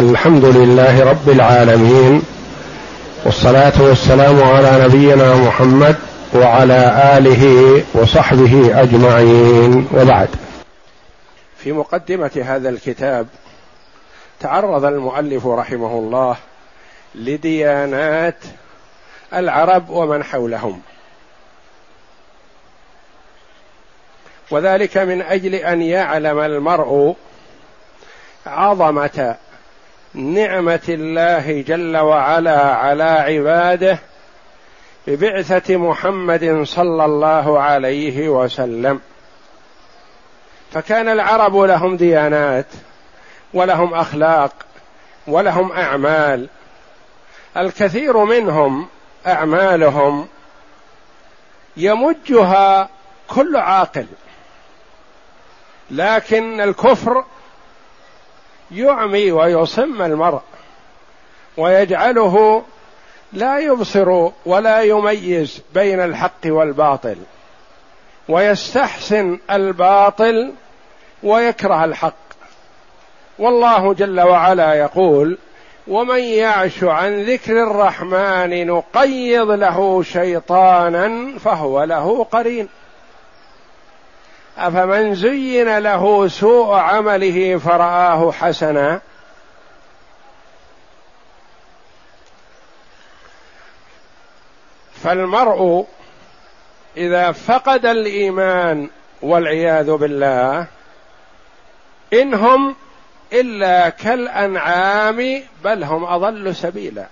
الحمد لله رب العالمين والصلاة والسلام على نبينا محمد وعلى آله وصحبه أجمعين. وبعد. في مقدمة هذا الكتاب تعرض المؤلف رحمه الله لديانات العرب ومن حولهم. وذلك من أجل أن يعلم المرء عظمة نعمة الله جل وعلا على عباده ببعثة محمد صلى الله عليه وسلم. فكان العرب لهم ديانات ولهم أخلاق ولهم أعمال. الكثير منهم أعمالهم يمجها كل عاقل لكن الكفر يعمي ويصم المرء ويجعله لا يبصر ولا يميز بين الحق والباطل ويستحسن الباطل ويكره الحق. والله جل وعلا يقول ومن يعش عن ذكر الرحمن نقيض له شيطانا فهو له قرين. أفمن زين له سوء عمله فرآه حسنا؟ فالمرء إذا فقد الإيمان والعياذ بالله انهم إلا كالأنعام بل هم أضل سبيلا.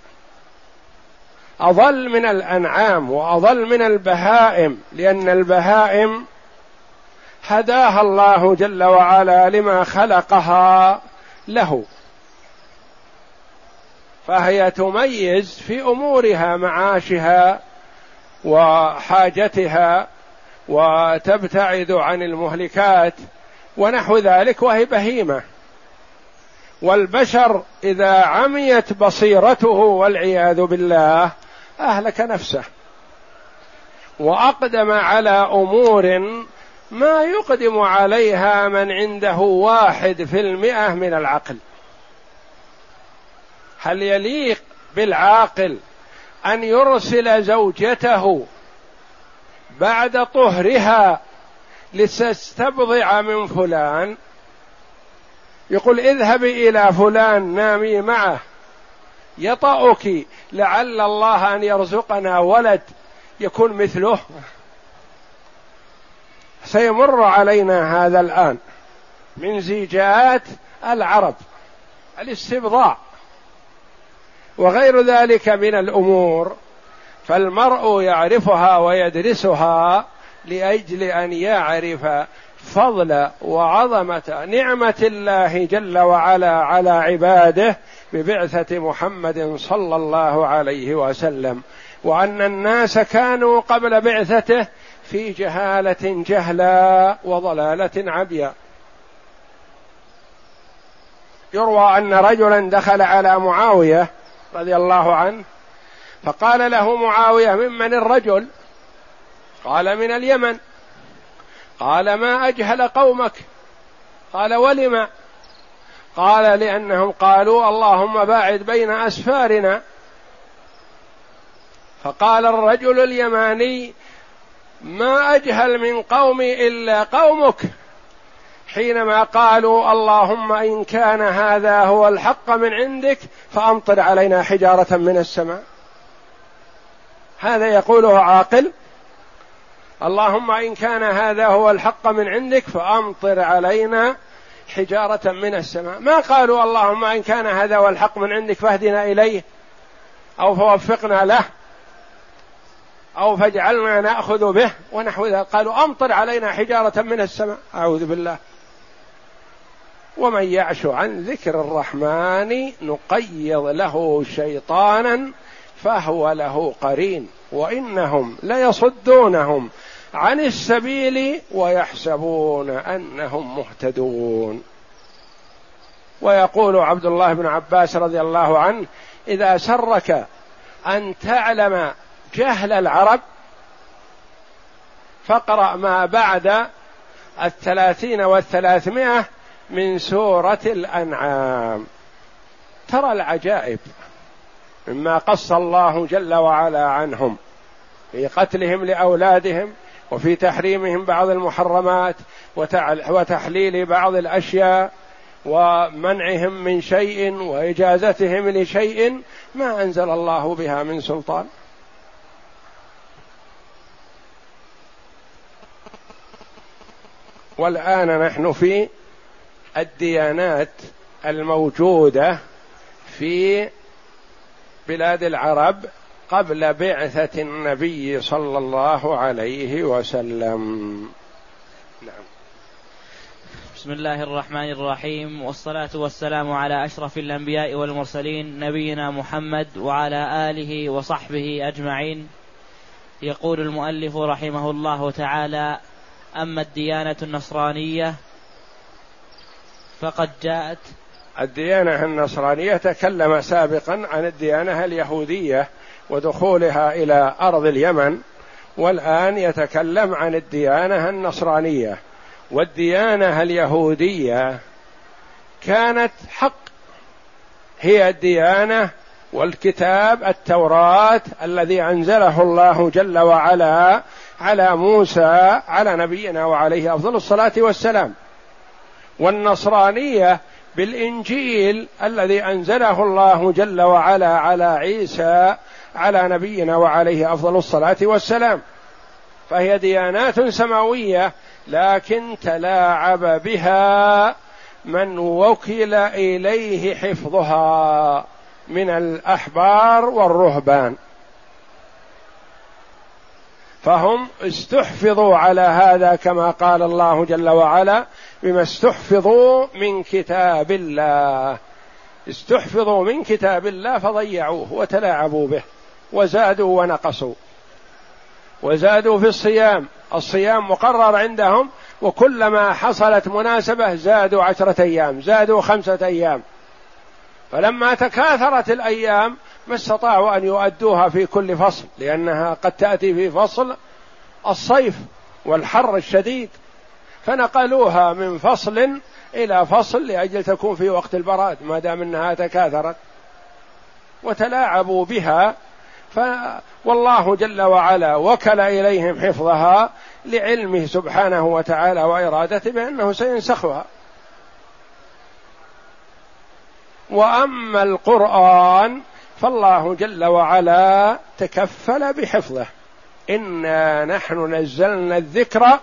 أضل من الأنعام وأضل من البهائم لأن البهائم هداها الله جل وعلا لما خلقها له. فهي تميز في أمورها معاشها وحاجتها وتبتعد عن المهلكات ونحو ذلك وهي بهيمة. والبشر إذا عميت بصيرته والعياذ بالله أهلك نفسه. وأقدم على أمور ما يقدم عليها من عنده واحد في المئة من العقل. هل يليق بالعاقل أن يرسل زوجته بعد طهرها لتستبضع من فلان؟ يقول اذهبي إلى فلان نامي معه. يطأك لعل الله أن يرزقنا ولد يكون مثله. سيمر علينا هذا الآن من زيجات العرب الاستبضاع وغير ذلك من الأمور فالمرء يعرفها ويدرسها لأجل أن يعرف فضل وعظمة نعمة الله جل وعلا على عباده ببعثة محمد صلى الله عليه وسلم وأن الناس كانوا قبل بعثته في جهالة جهلا وضلالة عبيا يروى أن رجلا دخل على معاوية رضي الله عنه فقال له معاوية ممن الرجل؟ قال من اليمن. قال ما أجهل قومك؟ قال ولم؟ قال لأنهم قالوا اللهم باعد بين أسفارنا. فقال الرجل اليماني ما أجهل من قومي إلا قومك. حينما قالوا اللهم إن كان هذا هو الحق من عندك فأمطر علينا حجارة من السماء. هذا يقوله عاقل. اللهم إن كان هذا هو الحق من عندك فأمطر علينا حجارة من السماء. ما قالوا اللهم إن كان هذا هو الحق من عندك فاهدنا إليه أو فوفقنا له. أو فاجعلنا نأخذ به ونحو ذلك قالوا أمطر علينا حجارة من السماء. أعوذ بالله. ومن يعش عن ذكر الرحمن نقيض له شيطانا فهو له قرين. وإنهم ليصدونهم عن السبيل ويحسبون أنهم مهتدون. ويقول عبد الله بن عباس رضي الله عنه إذا سرك أن تعلم جهل العرب فاقرأ ما بعد الثلاثين والثلاثمائة من سورة الأنعام. ترى العجائب مما قص الله جل وعلا عنهم في قتلهم لأولادهم وفي تحريمهم بعض المحرمات وتحليل بعض الأشياء ومنعهم من شيء وإجازتهم لشيء ما أنزل الله بها من سلطان. والآن نحن في الديانات الموجودة في بلاد العرب قبل بعثة النبي صلى الله عليه وسلم. نعم. بسم الله الرحمن الرحيم والصلاة والسلام على أشرف الأنبياء والمرسلين نبينا محمد وعلى آله وصحبه أجمعين. يقول المؤلف رحمه الله تعالى أما الديانة النصرانية فقد جاءت الديانة النصرانية تكلم سابقا عن الديانة اليهودية ودخولها إلى أرض اليمن والآن يتكلم عن الديانة النصرانية. والديانة اليهودية كانت حق هي الديانة والكتاب التوراة الذي أنزله الله جل وعلا على موسى على نبينا وعليه أفضل الصلاة والسلام. والنصرانية بالإنجيل الذي أنزله الله جل وعلا على عيسى على نبينا وعليه أفضل الصلاة والسلام. فهي ديانات سماوية لكن تلاعب بها من وكل إليه حفظها من الأحبار والرهبان. فهم استحفظوا على هذا كما قال الله جل وعلا بما استحفظوا من كتاب الله. استحفظوا من كتاب الله فضيعوه وتلاعبوا به وزادوا ونقصوا وزادوا في الصيام. الصيام مقرر عندهم وكلما حصلت مناسبة زادوا عشرة أيام زادوا خمسة أيام. فلما تكاثرت الأيام ما استطاعوا أن يؤدوها في كل فصل لأنها قد تأتي في فصل الصيف والحر الشديد فنقلوها من فصل إلى فصل لأجل تكون في وقت البراد ما دام أنها تكاثرت وتلاعبوا بها ف والله جل وعلا وكل إليهم حفظها لعلمه سبحانه وتعالى وإرادته بأنه سينسخها. وأما القرآن فالله جل وعلا تكفل بحفظه. إنا نحن نزلنا الذكر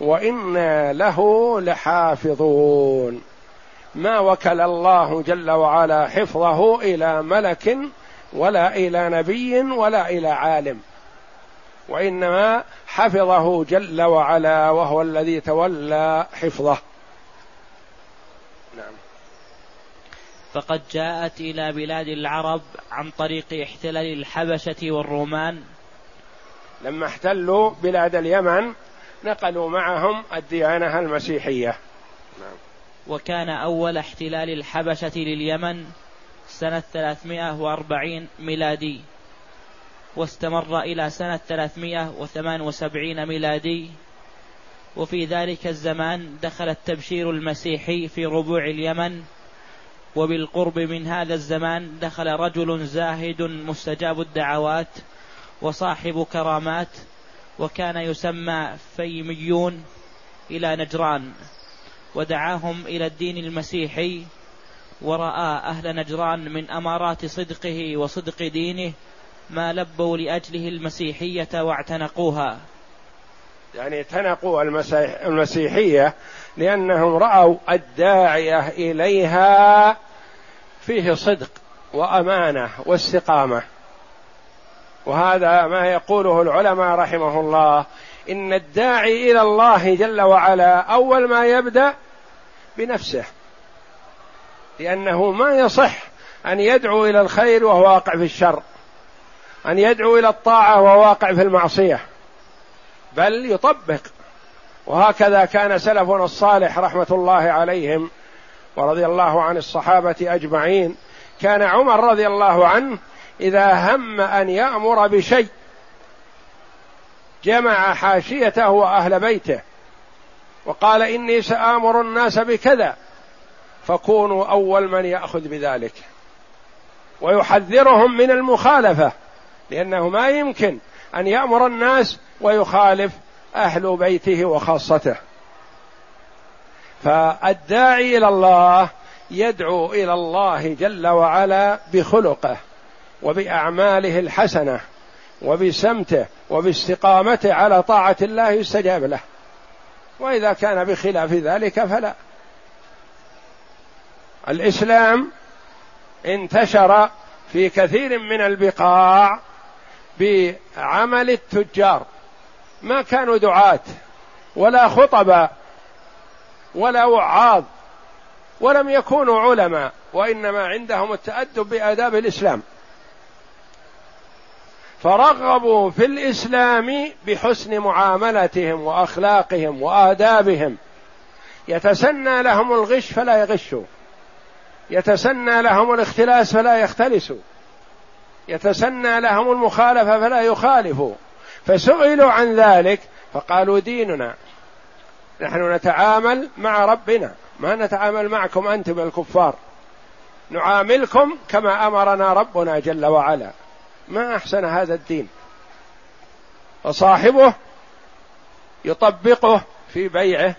وإنا له لحافظون. ما وكل الله جل وعلا حفظه إلى ملك ولا إلى نبي ولا إلى عالم. وإنما حفظه جل وعلا وهو الذي تولى حفظه. نعم. فقد جاءت إلى بلاد العرب عن طريق احتلال الحبشة والرومان. لما احتلوا بلاد اليمن نقلوا معهم الديانة المسيحية. نعم. وكان أول احتلال الحبشة لليمن سنة 340 ميلادي. واستمر إلى سنة 378 ميلادي. وفي ذلك الزمان دخل التبشير المسيحي في ربوع اليمن وبالقرب من هذا الزمان دخل رجل زاهد مستجاب الدعوات وصاحب كرامات وكان يسمى فيميون إلى نجران ودعاهم إلى الدين المسيحي ورأى أهل نجران من أمارات صدقه وصدق دينه ما لبوا لأجله المسيحية واعتنقوها. يعني اعتنقوا المسيح المسيحية لأنهم رأوا الداعية إليها فيه صدق وأمانة واستقامة. وهذا ما يقوله العلماء رحمه الله. إن الداعي إلى الله جل وعلا أول ما يبدأ بنفسه. لأنه ما يصح أن يدعو إلى الخير وهو واقع في الشر. أن يدعو إلى الطاعة وهو واقع في المعصية. بل يطبق. وهكذا كان سلفنا الصالح رحمة الله عليهم ورضي الله عن الصحابة أجمعين. كان عمر رضي الله عنه إذا هم أن يأمر بشيء جمع حاشيته وأهل بيته وقال إني سآمر الناس بكذا فكونوا أول من يأخذ بذلك. ويحذرهم من المخالفة لأنه ما يمكن أن يأمر الناس ويخالف أهل بيته وخاصته. فالداعي إلى الله يدعو إلى الله جل وعلا بخلقه وبأعماله الحسنة وبسمته وباستقامته على طاعة الله يستجاب له. وإذا كان بخلاف ذلك فلا. الإسلام انتشر في كثير من البقاع بعمل التجار. ما كانوا دعاة ولا خطباء ولا وعاظ ولم يكونوا علماء وإنما عندهم التأدب بآداب الإسلام. فرغبوا في الإسلام بحسن معاملتهم وأخلاقهم وآدابهم. يتسنى لهم الغش فلا يغشوا. يتسنى لهم الاختلاس فلا يختلسوا. يتسنى لهم المخالفة فلا يخالفوا. فسئلوا عن ذلك فقالوا ديننا. نحن نتعامل مع ربنا. ما نتعامل معكم أنتم الكفار. نعاملكم كما أمرنا ربنا جل وعلا. ما أحسن هذا الدين. وصاحبه يطبقه في بيعه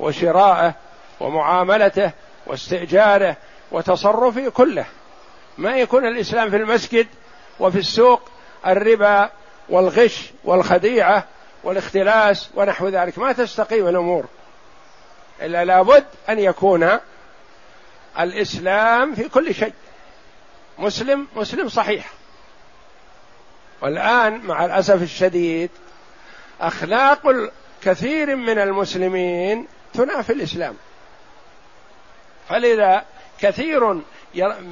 وشرائه ومعاملته واستئجاره وتصرفه كله. ما يكون الإسلام في المسجد وفي السوق الربا والغش والخديعة والاختلاس ونحو ذلك. ما تستقيم الأمور. إلا لابد أن يكون الإسلام في كل شيء. مسلم مسلم صحيح. والآن مع الأسف الشديد أخلاق كثير من المسلمين تنافي الإسلام. فلذا كثير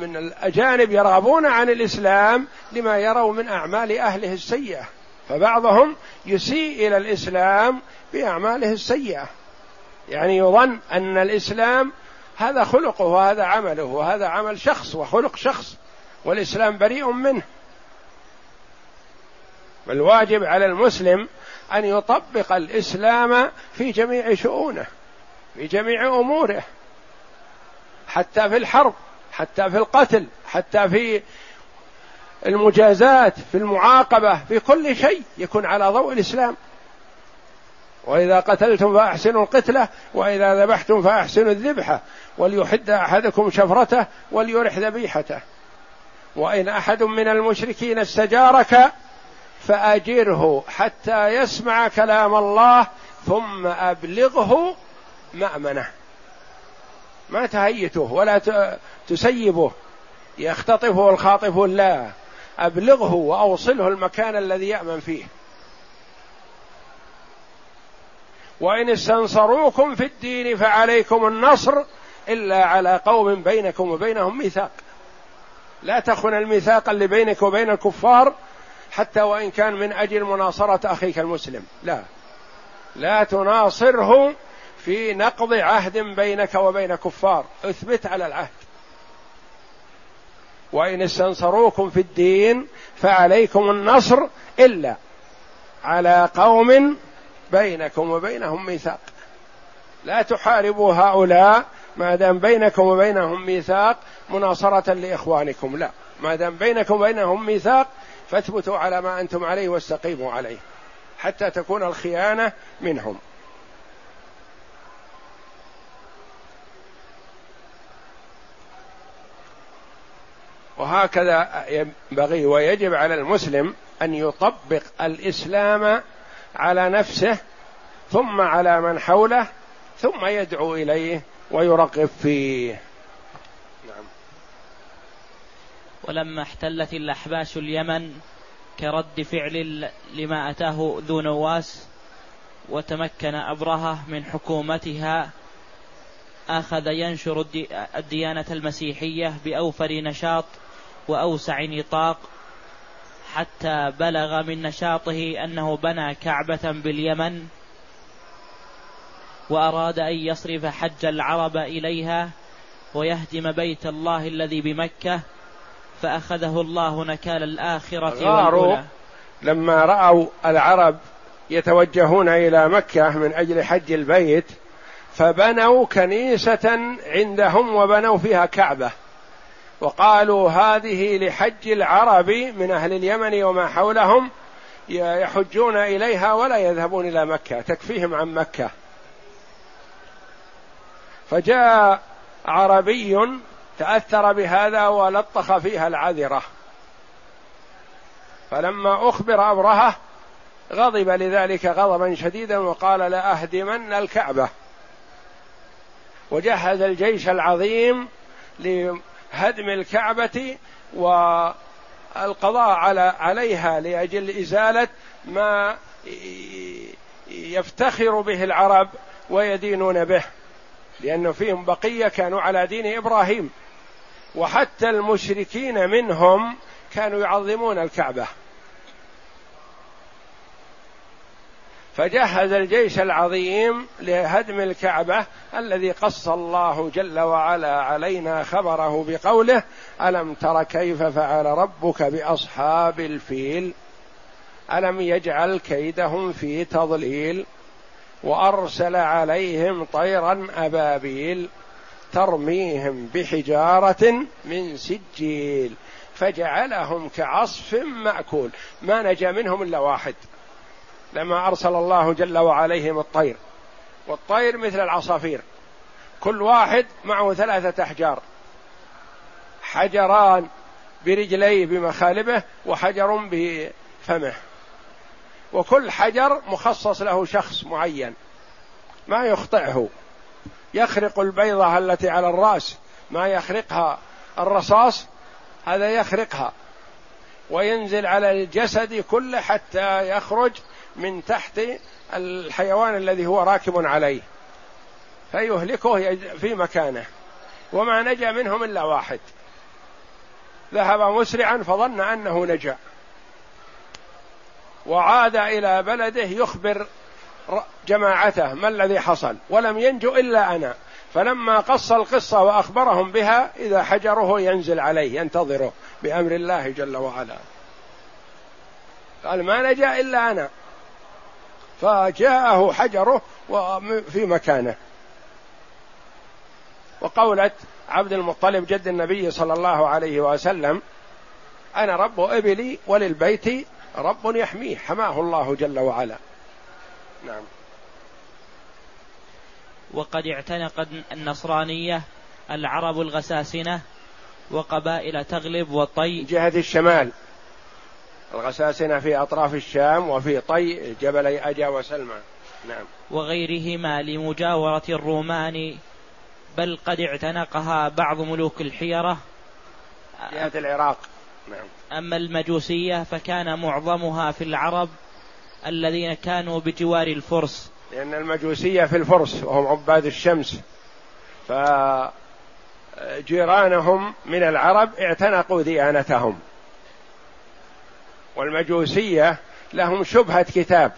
من الأجانب يرغبون عن الإسلام لما يروا من أعمال أهله السيئة. فبعضهم يسيء إلى الإسلام بأعماله السيئة. يعني يظن أن الإسلام هذا خلقه وهذا عمله وهذا عمل شخص وخلق شخص والإسلام بريء منه. والواجب على المسلم أن يطبق الإسلام في جميع شؤونه في جميع أموره حتى في الحرب. حتى في القتل حتى في المجازات في المعاقبة في كل شيء يكون على ضوء الإسلام. وإذا قتلتم فأحسنوا القتلة وإذا ذبحتم فأحسنوا الذبحة وليحد أحدكم شفرته وليرح ذبيحته. وإن أحد من المشركين استجارك فأجره حتى يسمع كلام الله ثم أبلغه مأمنه. ما تهيته ولا تسيبه. يختطفه الخاطف لا. أبلغه وأوصله المكان الذي يأمن فيه. وإن استنصروكم في الدين فعليكم النصر إلا على قوم بينكم وبينهم ميثاق. لا تخن الميثاق اللي بينك وبين الكفار حتى وإن كان من أجل مناصرة أخيك المسلم. لا. لا تناصره في نقض عهد بينك وبين كفار. اثبت على العهد. وإن استنصروكم في الدين فعليكم النصر إلا على قوم بينكم وبينهم ميثاق. لا تحاربوا هؤلاء ما دام بينكم وبينهم ميثاق مناصرة لإخوانكم. لا. ما دام بينكم وبينهم ميثاق فاثبتوا على ما أنتم عليه واستقيموا عليه حتى تكون الخيانة منهم. وهكذا ينبغي ويجب على المسلم أن يطبق الإسلام على نفسه ثم على من حوله ثم يدعو إليه ويرغب فيه نعم. ولما احتلت الأحباش اليمن كرد فعل لما أتاه ذو نواس وتمكن أبرهة من حكومتها أخذ ينشر الديانة المسيحية بأوفر نشاط وأوسع نطاق حتى بلغ من نشاطه أنه بنى كعبة باليمن وأراد أن يصرف حج العرب إليها ويهدم بيت الله الذي بمكة فأخذه الله نكال الآخرة والأولى. لما رأوا العرب يتوجهون إلى مكة من أجل حج البيت فبنوا كنيسة عندهم وبنوا فيها كعبة. وقالوا هذه لحج العرب من أهل اليمن وما حولهم يحجون إليها ولا يذهبون إلى مكة تكفيهم عن مكة. فجاء عربي تأثر بهذا ولطخ فيها العذرة. فلما أخبر أبرهة غضب لذلك غضبا شديدا وقال لأهدمن الكعبة. وجهز الجيش العظيم لهدم الكعبة والقضاء على عليها لأجل إزالة ما يفتخر به العرب ويدينون به لأنه فيهم بقية كانوا على دين إبراهيم وحتى المشركين منهم كانوا يعظمون الكعبة. فجهز الجيش العظيم لهدم الكعبة الذي قص الله جل وعلا علينا خبره بقوله ألم تر كيف فعل ربك بأصحاب الفيل؟ ألم يجعل كيدهم في تضليل؟ وأرسل عليهم طيرا أبابيل ترميهم بحجارة من سجيل فجعلهم كعصف مأكول. ما نجا منهم إلا واحد. لما أرسل الله جل وعليهم الطير. والطير مثل العصافير. كل واحد معه ثلاثة أحجار. حجران برجليه بمخالبه وحجر بفمه وكل حجر مخصص له شخص معين. ما يخطئه. يخرق البيضة التي على الرأس. ما يخرقها الرصاص هذا يخرقها. وينزل على الجسد كله حتى يخرج من تحت الحيوان الذي هو راكب عليه فيهلكه في مكانه وما نجا منهم إلا واحد. ذهب مسرعا فظن أنه نجا وعاد إلى بلده يخبر جماعته ما الذي حصل ولم ينجو إلا أنا. فلما قص القصة وأخبرهم بها إذا حجره ينزل عليه ينتظره بأمر الله جل وعلا. قال ما نجا إلا أنا. فجاءه حجره في مكانه. وقولت عبد المطلب جد النبي صلى الله عليه وسلم أنا رب أبلي وللبيت رب يحميه. حماه الله جل وعلا. نعم. وقد اعتنق النصرانية العرب الغساسنة وقبائل تغلب وطي جهة الشمال. الغساسنة في أطراف الشام وفي طي جبلي أجا وسلمى. نعم. وغيرهما لمجاورة الرومان بل قد اعتنقها بعض ملوك الحيرة. جهة العراق. نعم. أما المجوسية فكان معظمها في العرب الذين كانوا بجوار الفرس. لأن المجوسية في الفرس وهم عباد الشمس. فجيرانهم من العرب اعتنقوا ديانتهم. والمجوسية لهم شبهة كتاب.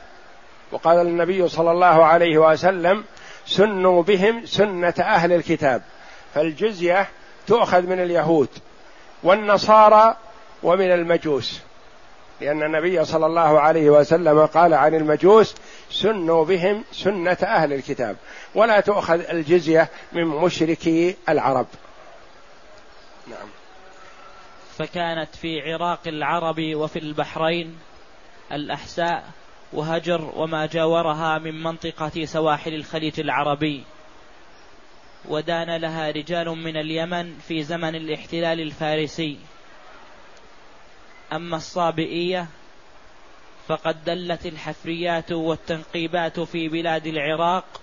وقال النبي صلى الله عليه وسلم سنوا بهم سنة أهل الكتاب. فالجزية تؤخذ من اليهود والنصارى ومن المجوس. لأن النبي صلى الله عليه وسلم قال عن المجوس سنوا بهم سنة أهل الكتاب. ولا تؤخذ الجزية من مشركي العرب. نعم. فكانت في عراق العرب وفي البحرين الأحساء وهجر وما جاورها من منطقة سواحل الخليج العربي. ودان لها رجال من اليمن في زمن الاحتلال الفارسي. أما الصابئية فقد دلت الحفريات والتنقيبات في بلاد العراق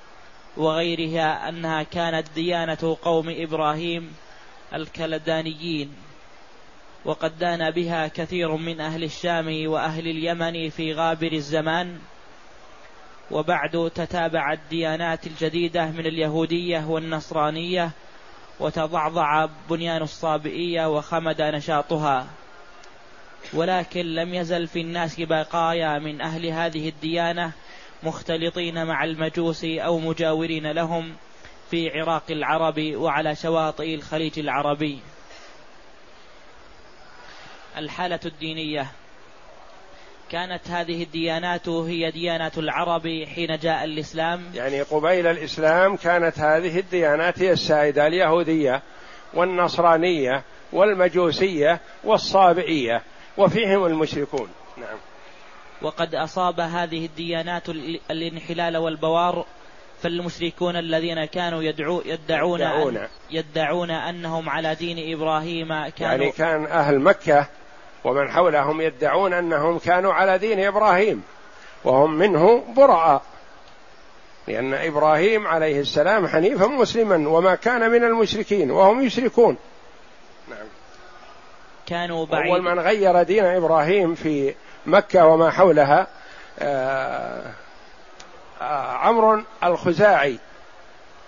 وغيرها أنها كانت ديانة قوم إبراهيم الكلدانيين. وقد دان بها كثير من أهل الشام وأهل اليمن في غابر الزمان. وبعد تتابعت الديانات الجديدة من اليهودية والنصرانية وتضعضع بنيان الصابئية وخمد نشاطها. ولكن لم يزل في الناس بقايا من أهل هذه الديانة مختلطين مع المجوس أو مجاورين لهم في عراق العرب وعلى شواطئ الخليج العربي. الحالة الدينية. كانت هذه الديانات هي ديانات العرب حين جاء الإسلام. يعني قبيل الإسلام كانت هذه الديانات هي السائدة اليهودية والنصرانية والمجوسية والصابئية وفيهم المشركون. نعم. وقد أصاب هذه الديانات الانحلال والبوار فالمشركون الذين كانوا يدعو يدعون يدعون, أن يدعون أنهم على دين إبراهيم كانوا يعني كان أهل مكة ومن حولهم يدعون أنهم كانوا على دين إبراهيم وهم منه براء لأن إبراهيم عليه السلام حنيفا مسلما وما كان من المشركين وهم يشركون. نعم. كانوا بعيد أول من غير دين إبراهيم في مكة وما حولها آه آه عمرو الخزاعي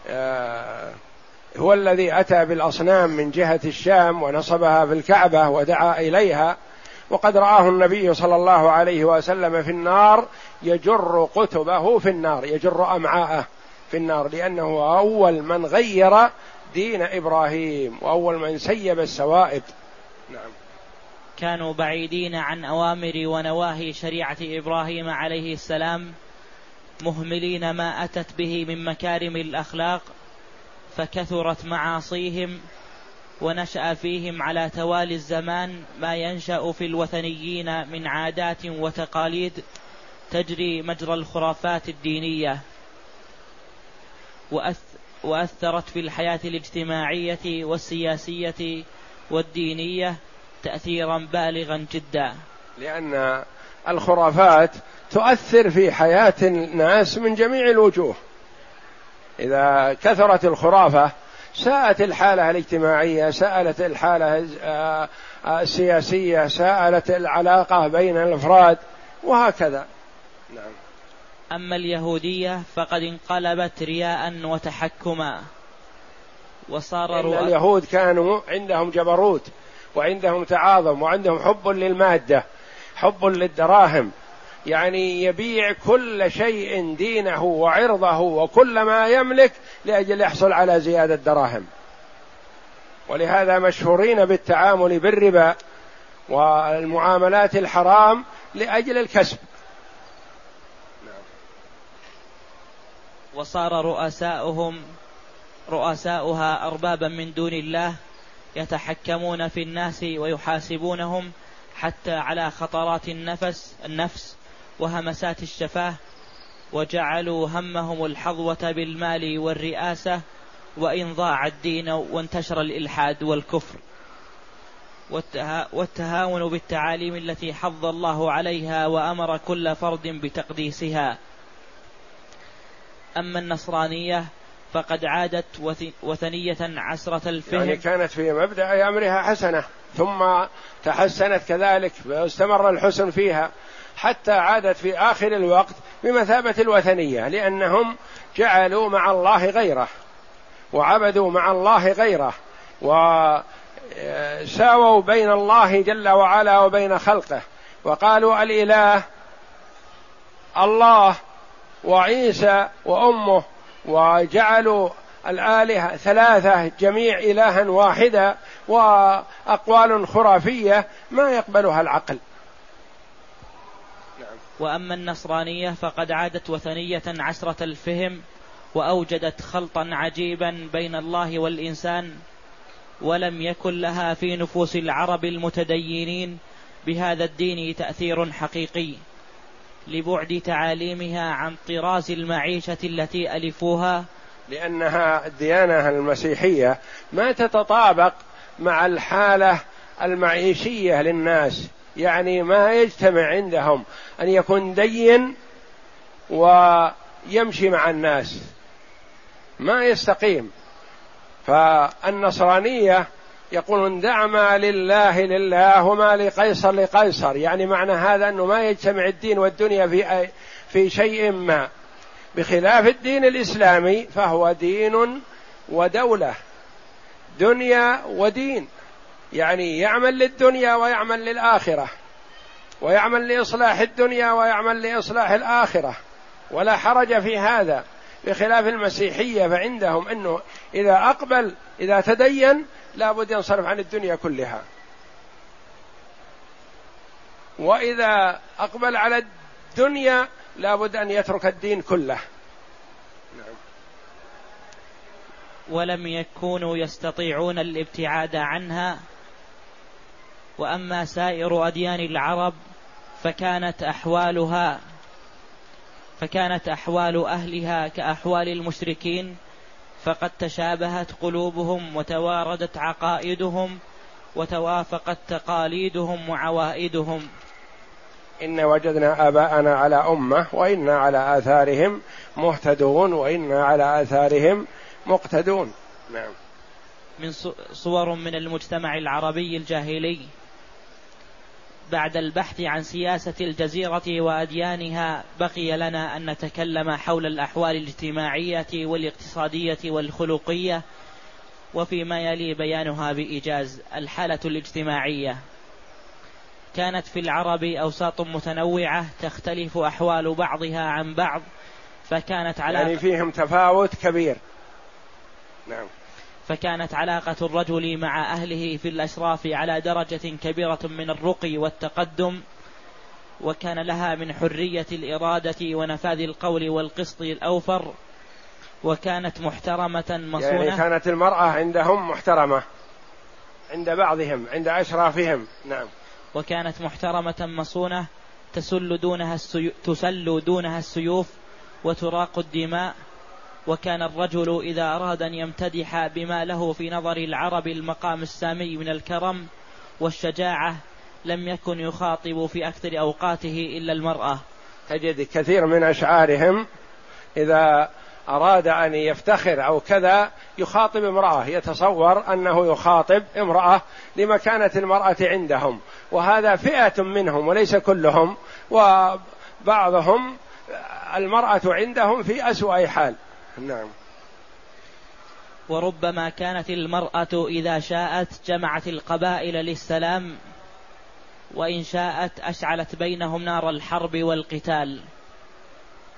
آه هو الذي أتى بالأصنام من جهة الشام ونصبها في الكعبه ودعا إليها. وقد رآه النبي صلى الله عليه وسلم في النار يجر قتبه في النار يجر أمعاءه في النار لأنه أول من غير دين إبراهيم وأول من سيب السوائد. نعم. كانوا بعيدين عن أوامر ونواهي شريعة إبراهيم عليه السلام مهملين ما أتت به من مكارم الأخلاق فكثرت معاصيهم ونشأ فيهم على توالي الزمان ما ينشأ في الوثنيين من عادات وتقاليد تجري مجرى الخرافات الدينية. وأثرت في الحياة الاجتماعية والسياسية والدينية تأثيرا بالغا جدا. لأن الخرافات تؤثر في حياة الناس من جميع الوجوه. إذا كثرت الخرافة ساءت الحالة الاجتماعية سألت الحالة آه، آه، السياسية سألت العلاقة بين الأفراد وهكذا. نعم. أما اليهودية فقد انقلبت رياء وتحكما. وصار إن اليهود كانوا عندهم جبروت وعندهم تعاظم وعندهم حب للمادة حب للدراهم. يعني يبيع كل شيء دينه وعرضه وكل ما يملك لأجل يحصل على زيادة دراهم. ولهذا مشهورين بالتعامل بالربا والمعاملات الحرام لأجل الكسب. وصار رؤساؤهم رؤساؤها أربابا من دون الله يتحكمون في الناس ويحاسبونهم حتى على خطرات النفس النفس وهمسات الشفاه وجعلوا همهم الحظوة بالمال والرئاسة وإن ضاع الدين وانتشر الإلحاد والكفر. والتهاون بالتعاليم التي حض الله عليها وأمر كل فرد بتقديسها. أما النصرانية فقد عادت وثنية عسرة الفهم. يعني كانت في مبدأ أمرها حسنة ثم تحسنت كذلك واستمر الحسن فيها. حتى عادت في آخر الوقت بمثابة الوثنية لأنهم جعلوا مع الله غيره وعبدوا مع الله غيره وساووا بين الله جل وعلا وبين خلقه وقالوا الإله الله وعيسى وأمه وجعلوا الآلهة ثلاثة جميع إلها واحدا وأقوال خرافية ما يقبلها العقل. وأما النصرانية فقد عادت وثنية عسرة الفهم وأوجدت خلطا عجيبا بين الله والإنسان ولم يكن لها في نفوس العرب المتدينين بهذا الدين تأثير حقيقي لبعد تعاليمها عن طراز المعيشة التي ألفوها لأنها الديانة المسيحية ما تتطابق مع الحالة المعيشية للناس. يعني ما يجتمع عندهم أن يكون دين ويمشي مع الناس. ما يستقيم. فالنصرانية يقولون دع ما لله لله وما لقيصر لقيصر. يعني معنى هذا أنه ما يجتمع الدين والدنيا في في شيء ما. بخلاف الدين الإسلامي فهو دين ودولة. دنيا ودين. يعني يعمل للدنيا ويعمل للآخرة ويعمل لإصلاح الدنيا ويعمل لإصلاح الآخرة ولا حرج في هذا بخلاف المسيحية فعندهم أنه إذا أقبل إذا تدين لابد ينصرف عن الدنيا كلها. وإذا أقبل على الدنيا لابد أن يترك الدين كله. ولم يكونوا يستطيعون الابتعاد عنها. وأما سائر أديان العرب فكانت أحوالها فكانت أحوال أهلها كأحوال المشركين فقد تشابهت قلوبهم وتواردت عقائدهم وتوافقت تقاليدهم وعوائدهم. إن وجدنا آباءنا على أمة وإنا على آثارهم مهتدون وإنا على آثارهم مقتدون. نعم. من صور من المجتمع العربي الجاهلي. بعد البحث عن سياسة الجزيرة وأديانها بقي لنا أن نتكلم حول الأحوال الاجتماعية والاقتصادية والخلقية وفيما يلي بيانها بإيجاز الحالة الاجتماعية. كانت في العرب أوساط متنوعة تختلف أحوال بعضها عن بعض فكانت علاقة يعني فيهم تفاوت كبير. نعم. فكانت علاقة الرجل مع أهله في الأشراف على درجة كبيرة من الرقي والتقدم وكان لها من حرية الإرادة ونفاذ القول والقسط الأوفر وكانت محترمة مصونة. يعني كانت المرأة عندهم محترمة عند بعضهم عند أشرافهم. نعم. وكانت محترمة مصونة تسل دونها السيو تسل دونها السيوف وتراق الدماء وكان الرجل إذا أراد أن يمتدح بما له في نظر العرب المقام السامي من الكرم والشجاعة لم يكن يخاطب في أكثر أوقاته إلا المرأة. تجد كثير من أشعارهم إذا أراد أن يفتخر أو كذا يخاطب امرأة يتصور أنه يخاطب امرأة لمكانة المرأة عندهم. وهذا فئة منهم وليس كلهم وبعضهم المرأة عندهم في أسوأ حال. نعم. وربما كانت المرأة إذا شاءت جمعت القبائل للسلام وإن شاءت أشعلت بينهم نار الحرب والقتال.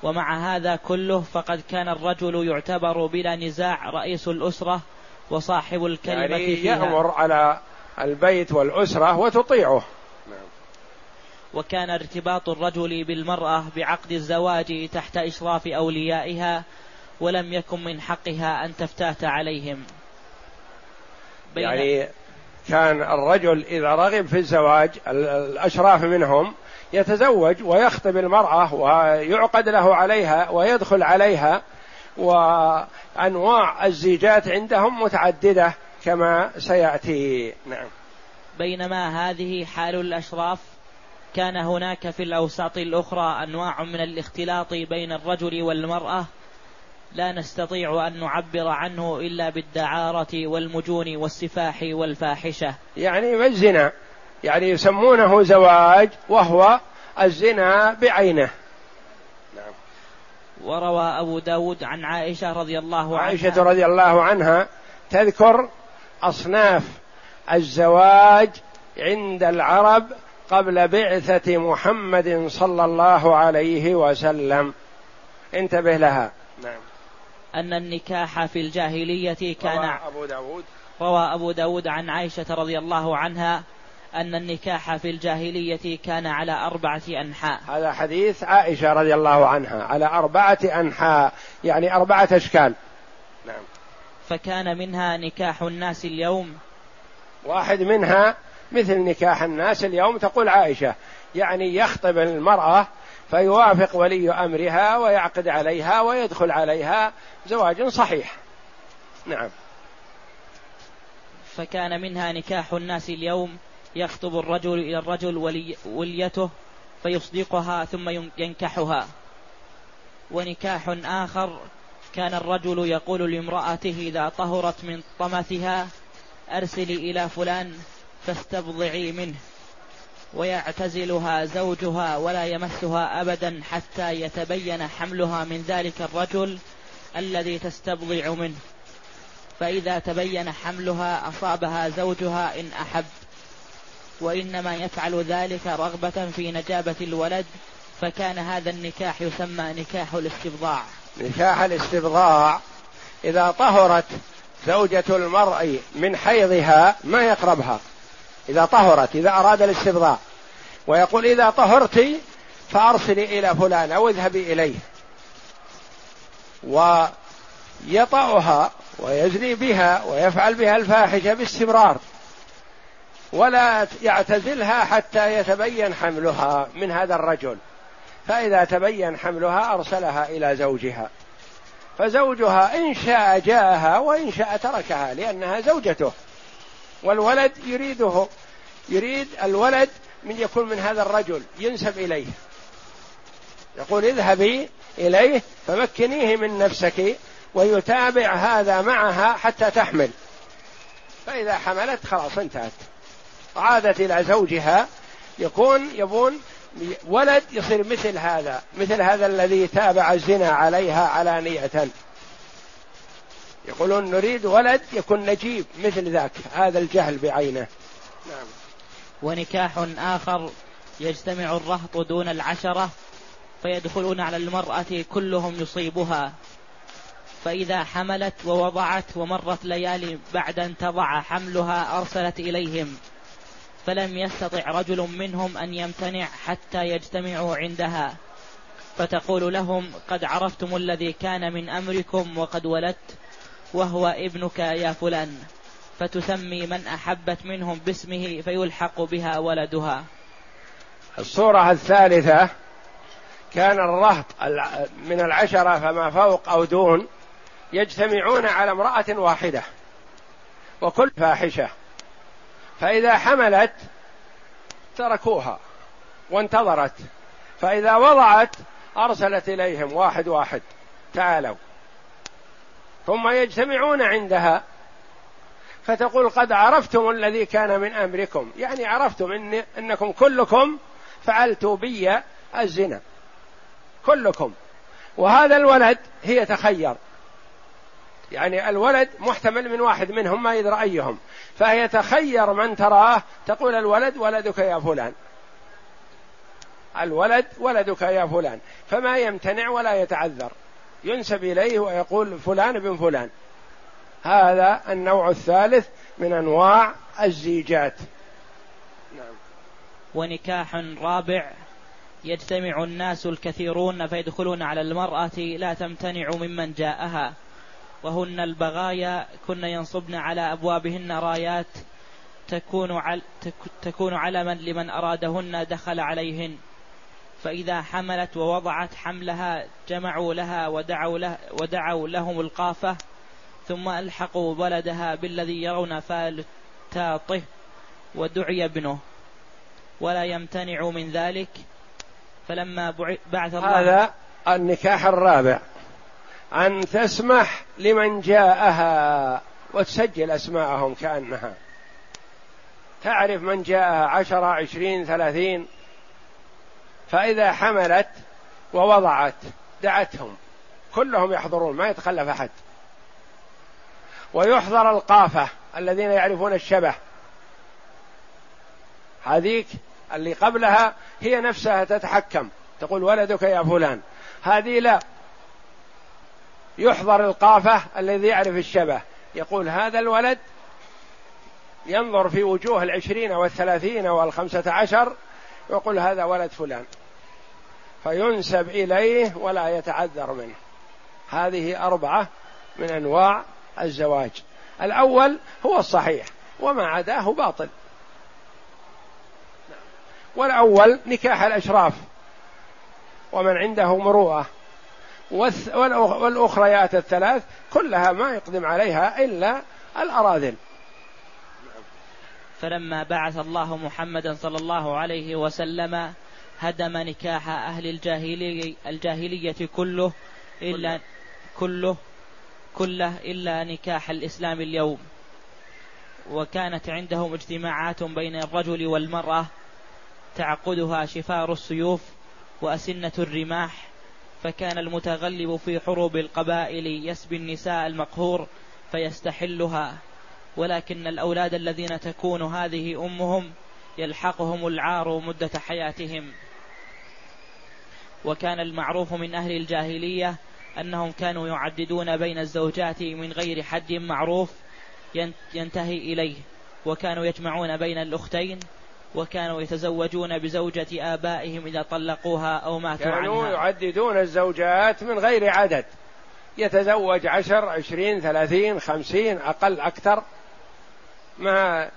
ومع هذا كله فقد كان الرجل يعتبر بلا نزاع رئيس الأسرة وصاحب الكلمة يعني فيها. يأمر على البيت والأسرة وتطيعه. نعم. وكان ارتباط الرجل بالمرأة بعقد الزواج تحت إشراف أوليائها ولم يكن من حقها أن تفتات عليهم. يعني كان الرجل إذا رغب في الزواج الأشراف منهم يتزوج ويخطب المرأة ويعقد له عليها ويدخل عليها وأنواع الزيجات عندهم متعددة كما سيأتي. نعم. بينما هذه حال الأشراف كان هناك في الأوساط الأخرى أنواع من الاختلاط بين الرجل والمرأة لا نستطيع أن نعبر عنه إلا بالدعارة والمجون والسفاح والفاحشة. يعني ما الزنا؟ يعني يسمونه زواج وهو الزنا بعينه. نعم. وروى أبو داود عن عائشة رضي الله عنها. عائشة رضي الله عنها تذكر أصناف الزواج عند العرب قبل بعثة محمد صلى الله عليه وسلم. انتبه لها. أن النكاح في الجاهلية كان روى أبو داود. روى أبو داود عن عائشة رضي الله عنها أن النكاح في الجاهلية كان على أربعة أنحاء. هذا حديث عائشة رضي الله عنها على أربعة أنحاء يعني أربعة أشكال. نعم. فكان منها نكاح الناس اليوم. واحد منها مثل نكاح الناس اليوم تقول عائشة يعني يخطب المرأة فيوافق ولي أمرها ويعقد عليها ويدخل عليها زواج صحيح. نعم. فكان منها نكاح الناس اليوم يخطب الرجل إلى الرجل ولي وليته فيصدقها ثم ينكحها. ونكاح آخر كان الرجل يقول لامرأته إذا طهرت من طمثها أرسلي إلى فلان فاستبضعي منه. ويعتزلها زوجها ولا يمسها أبدا حتى يتبين حملها من ذلك الرجل الذي تستبضع منه. فإذا تبين حملها أصابها زوجها إن أحب. وإنما يفعل ذلك رغبة في نجابة الولد فكان هذا النكاح يسمى نكاح الاستبضاع. نكاح الاستبضاع إذا طهرت زوجة المرء من حيضها ما يقربها؟ إذا طهرت إذا أراد الاستبضاع ويقول إذا طهرت فأرسلي إلى فلان أو اذهبي إليه. ويطأها ويزني بها ويفعل بها الفاحشة باستمرار. ولا يعتزلها حتى يتبين حملها من هذا الرجل. فإذا تبين حملها أرسلها إلى زوجها. فزوجها إن شاء جاءها وإن شاء تركها لأنها زوجته. والولد يريده يريد الولد من يكون من هذا الرجل ينسب إليه. يقول اذهبي إليه فمكنيه من نفسك ويتابع هذا معها حتى تحمل. فإذا حملت خلاص انتهت. عادت إلى زوجها يكون يبون ولد يصير مثل هذا مثل هذا الذي تابع الزنا عليها علانية. يقولون نريد ولد يكون نجيب مثل ذاك هذا الجهل بعينه. نعم. ونكاح آخر يجتمع الرهط دون العشرة فيدخلون على المرأة كلهم يصيبها. فإذا حملت ووضعت ومرت ليالي بعد أن تضع حملها أرسلت إليهم. فلم يستطع رجل منهم أن يمتنع حتى يجتمعوا عندها. فتقول لهم قد عرفتم الذي كان من أمركم وقد ولدت وهو ابنك يا فلان فتسمي من أحبت منهم باسمه فيلحق بها ولدها. الصورة الثالثة كان الرهط من العشرة فما فوق أو دون يجتمعون على امرأة واحدة وكل فاحشة. فإذا حملت تركوها وانتظرت فإذا وضعت أرسلت إليهم واحد واحد تعالوا. ثم يجتمعون عندها. فتقول قد عرفتم الذي كان من أمركم. يعني عرفتم إن إنكم كلكم فعلتوا بي الزنا. كلكم. وهذا الولد هي تخير. يعني الولد محتمل من واحد منهم ما يدرى أيهم. فهي تخير من تراه تقول الولد ولدك يا فلان. الولد ولدك يا فلان. فما يمتنع ولا يتعذر. ينسب إليه ويقول فلان بن فلان. هذا النوع الثالث من أنواع الزيجات. نعم. ونكاح رابع. يجتمع الناس الكثيرون فيدخلون على المرأة لا تمتنع ممن جاءها. وهن البغايا كن ينصبن على أبوابهن رايات تكون عل تكون علما لمن أرادهن دخل عليهن. فإذا حملت ووضعت حملها جمعوا لها ودعوا, له ودعوا لهم القافة ثم ألحقوا ولدها بالذي يرون فالتاطه ودعي ابنه. ولا يمتنع من ذلك. فلما بعث الله هذا النكاح الرابع. أن تسمح لمن جاءها وتسجل أسماءهم كأنها. تعرف من جاءها عشرة عشرين ثلاثين؟ فإذا حملت ووضعت دعتهم كلهم يحضرون ما يتخلف أحد. ويحضر القافة الذين يعرفون الشبه. هذيك اللي قبلها هي نفسها تتحكم تقول ولدك يا فلان. هذه لا. يحضر القافة الذي يعرف الشبه يقول هذا الولد ينظر في وجوه العشرين والثلاثين والخمسة عشر يقول هذا ولد فلان. فينسب إليه ولا يتعذر منه. هذه أربعة من أنواع الزواج. الأول هو الصحيح وما عداه باطل. والأول نكاح الأشراف ومن عنده مروءة. والأخريات الثلاث كلها ما يقدم عليها إلا الأراذل. فلما بعث الله محمدا صلى الله عليه وسلم هدم نكاح أهل الجاهلية, الجاهلية كله إلا كله كله إلا نكاح الإسلام اليوم. وكانت عندهم اجتماعات بين الرجل والمرأة تعقدها شفار السيوف وأسنة الرماح فكان المتغلب في حروب القبائل يسبي النساء المقهور فيستحلها. ولكن الأولاد الذين تكون هذه أمهم يلحقهم العار مدة حياتهم. وكان المعروف من أهل الجاهلية أنهم كانوا يعددون بين الزوجات من غير حد معروف ينتهي إليه وكانوا يجمعون بين الأختين وكانوا يتزوجون بزوجة آبائهم إذا طلقوها أو ماتوا كانوا عنها. يعددون الزوجات من غير عدد. يتزوج عشر عشرين ثلاثين خمسين أقل أكثر. ما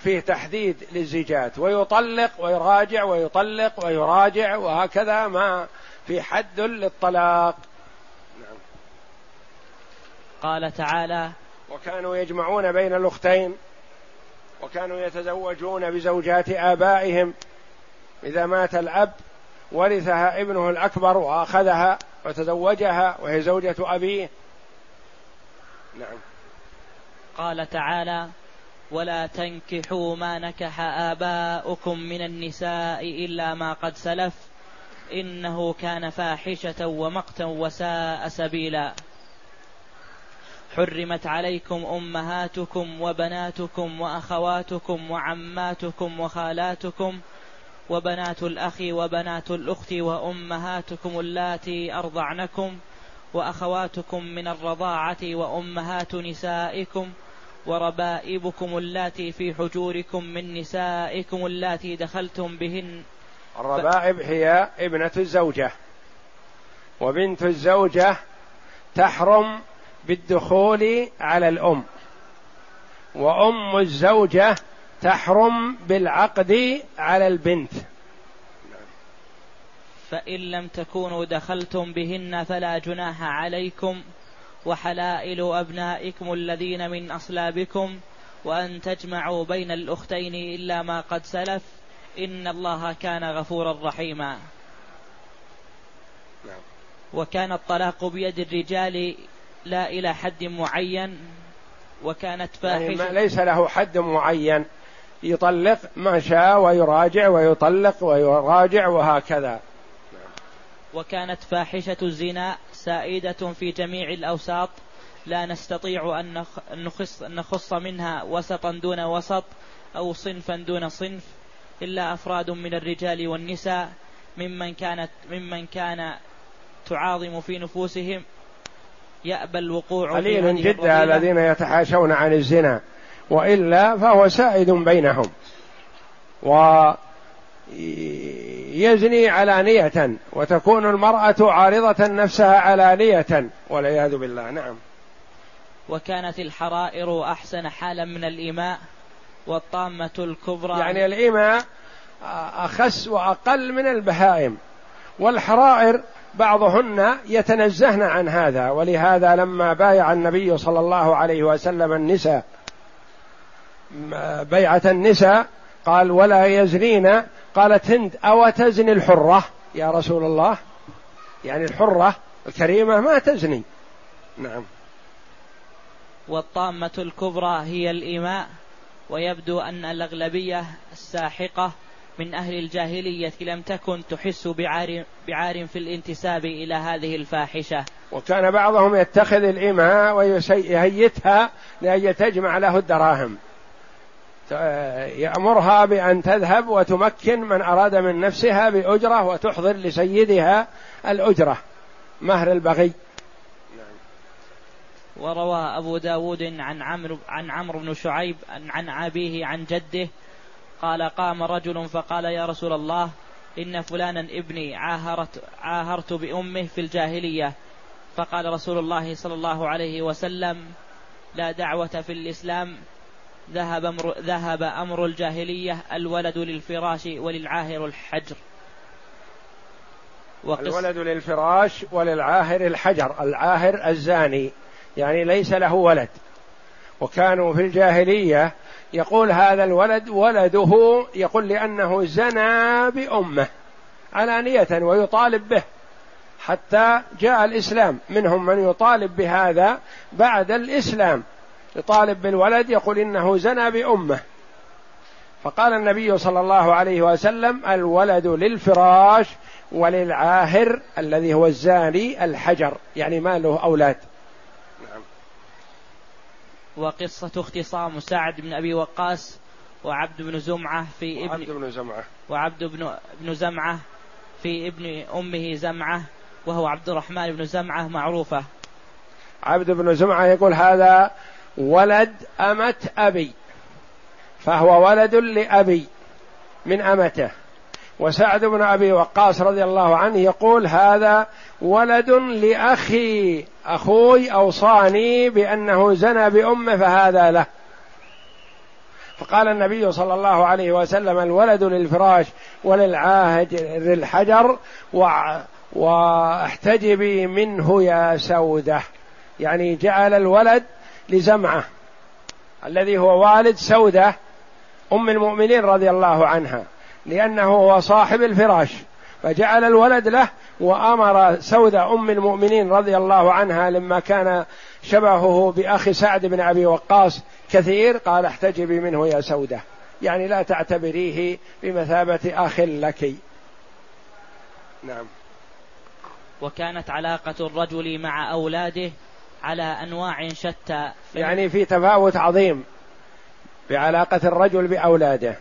فيه تحديد للزيجات ويطلق ويراجع ويطلق ويراجع وهكذا ما في حد للطلاق. نعم. قال تعالى وكانوا يجمعون بين الأختين وكانوا يتزوجون بزوجات آبائهم. إذا مات الأب ورثها ابنه الأكبر وأخذها وتزوجها وهي زوجة أبيه. نعم. قال تعالى ولا تنكحوا ما نكح آباؤكم من النساء إلا ما قد سلف إنه كان فاحشة ومقتا وساء سبيلا. حرمت عليكم أمهاتكم وبناتكم وأخواتكم وعماتكم وخالاتكم وبنات الأخ وبنات الأخت وأمهاتكم اللاتي أرضعنكم وأخواتكم من الرضاعة وأمهات نسائكم وربائبكم اللاتي في حجوركم من نسائكم اللاتي دخلتم بهن. الربائب هي ابنة الزوجة. وبنت الزوجة تحرم بالدخول على الأم. وأم الزوجة تحرم بالعقد على البنت. فإن لم تكونوا دخلتم بهن فلا جناح عليكم. وحلائل أبنائكم الذين من أصلابكم وأن تجمعوا بين الأختين إلا ما قد سلف. إن الله كان غفورا رحيما. نعم. وكان الطلاق بيد الرجال لا إلى حد معين وكانت فاحشة. يعني ليس له حد معين. يطلق ما شاء ويراجع ويطلق ويراجع وهكذا. وكانت فاحشة الزنا سائدة في جميع الأوساط. لا نستطيع أن نخص, نخص منها وسطا دون وسط أو صنفا دون صنف إلا أفراد من الرجال والنساء ممن كانت ممن كان تعاظم في نفوسهم. يأبى الوقوع قليل جدا الذين يتحاشون عن الزنا وإلا فهو سائد بينهم. ويزني علانية وتكون المرأة عارضة نفسها علانية والعياذ بالله. نعم. وكانت الحرائر أحسن حالا من الإماء والطامة الكبرى. يعني الإماء أخس وأقل من البهائم والحرائر بعضهن يتنزهن عن هذا. ولهذا لما بايع النبي صلى الله عليه وسلم النساء بيعة النساء قال ولا يزنين قالت هند أو تزني الحرة؟ يا رسول الله. يعني الحرة الكريمة ما تزني. نعم. والطامة الكبرى هي الإيماء ويبدو أن الأغلبية الساحقة من أهل الجاهلية لم تكن تحس بعار, بعار في الانتساب إلى هذه الفاحشة. وكان بعضهم يتخذ الإماء ويهيتها لأجل تجمع له الدراهم. يأمرها بأن تذهب وتمكن من أراد من نفسها بأجرة وتحضر لسيدها الأجرة مهر البغي. وروى أبو داود عن عمرو عن عمرو بن شعيب عن أبيه عن جده قال قام رجل فقال يا رسول الله إن فلانا ابني عاهرت, عاهرت بأمه في الجاهلية. فقال رسول الله صلى الله عليه وسلم لا دعوة في الإسلام ذهب أمر, ذهب أمر الجاهلية الولد للفراش وللعاهر الحجر. الولد للفراش وللعاهر الحجر العاهر الزاني يعني ليس له ولد. وكانوا في الجاهلية يقول هذا الولد ولده يقول لأنه زنى بأمه علانية ويطالب به حتى جاء الإسلام. منهم من يطالب بهذا بعد الإسلام. يطالب بالولد يقول إنه زنى بأمه. فقال النبي صلى الله عليه وسلم الولد للفراش وللعاهر الذي هو الزاني الحجر يعني ما له أولاد. وقصة اختصام سعد بن أبي وقاص وعبد بن زمعة في ابن وعبد بن زمعة. وعبد بن بن زمعة في ابن أمه زمعة وهو عبد الرحمن بن زمعة معروفة. عبد بن زمعة يقول هذا ولد أمة أبي فهو ولد لأبي من أمته. وسعد بن أبي وقاص رضي الله عنه يقول هذا ولد لأخي أخوي أوصاني بأنه زنى بأمه فهذا له. فقال النبي صلى الله عليه وسلم الولد للفراش وللعاهد للحجر واحتجبي منه يا سودة. يعني جعل الولد لزمعه الذي هو والد سودة أم المؤمنين رضي الله عنها لأنه هو صاحب الفراش فجعل الولد له وأمر سودة أم المؤمنين رضي الله عنها لما كان شبهه بأخي سعد بن أبي وقاص كثير قال احتجبي منه يا سودة. يعني لا تعتبريه بمثابة أخ لك. نعم. وكانت علاقة الرجل مع أولاده على أنواع شتى. يعني في تفاوت عظيم بعلاقة الرجل بأولاده.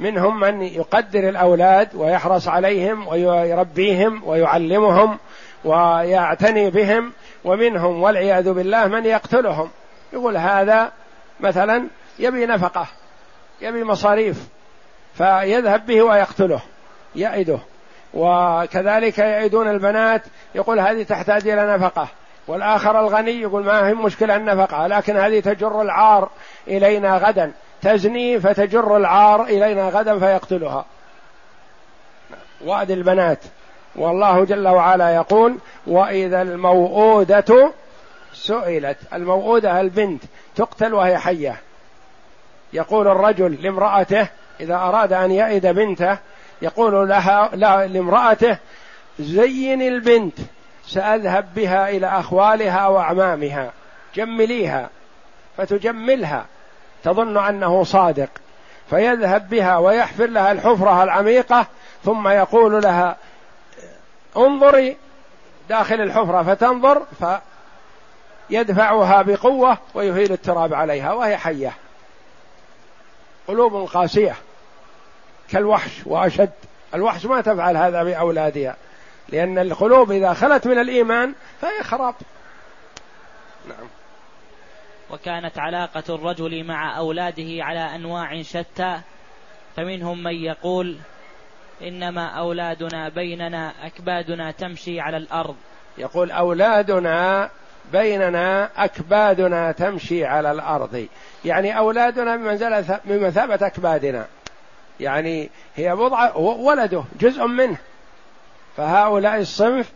منهم من يقدر الأولاد ويحرص عليهم ويربيهم ويعلمهم ويعتني بهم ومنهم والعياذ بالله من يقتلهم. يقول هذا مثلا يبي نفقة يبي مصاريف فيذهب به ويقتله يعده. وكذلك يعدون البنات يقول هذه تحتاج إلى نفقة. والآخر الغني يقول ما هي مشكلة النفقة لكن هذه تجر العار إلينا غدا. تزني فتجر العار إلينا غدا فيقتلها. وعد البنات. والله جل وعلا يقول وإذا الموءوده سئلت. الموءوده البنت تقتل وهي حية. يقول الرجل لامرأته إذا أراد أن يئد بنته يقول لها لا لامرأته زين البنت. سأذهب بها إلى أخوالها وأعمامها جمليها فتجملها تظن أنه صادق فيذهب بها ويحفر لها الحفرة العميقة ثم يقول لها انظري داخل الحفرة فتنظر فيدفعها بقوة ويهيل التراب عليها وهي حية. قلوب قاسية كالوحش وأشد. الوحش ما تفعل هذا بأولادها. لأن القلوب إذا خلت من الإيمان فهي خراب. نعم. وكانت علاقة الرجل مع أولاده على أنواع شتى فمنهم من يقول إنما أولادنا بيننا أكبادنا تمشي على الأرض. يقول أولادنا بيننا أكبادنا تمشي على الأرض. يعني أولادنا بمنزلة بمثابة أكبادنا. يعني هي بضعة ولده جزء منه. فهؤلاء الصنف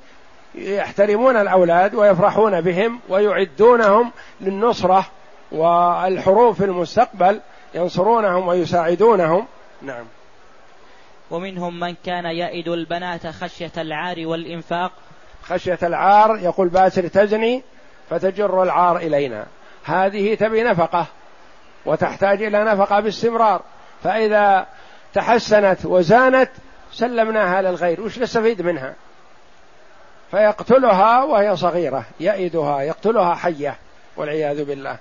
يحترمون الأولاد ويفرحون بهم ويعدونهم للنصرة والحروب في المستقبل ينصرونهم ويساعدونهم. نعم. ومنهم من كان يئد البنات خشية العار والإنفاق. خشية العار يقول باسر تزني فتجر العار إلينا. هذه تبي نفقة وتحتاج إلى نفقة باستمرار. فإذا تحسنت وزانت سلمناها للغير وش نستفيد منها؟ فيقتلها وهي صغيرة يئدها يقتلها حية والعياذ بالله.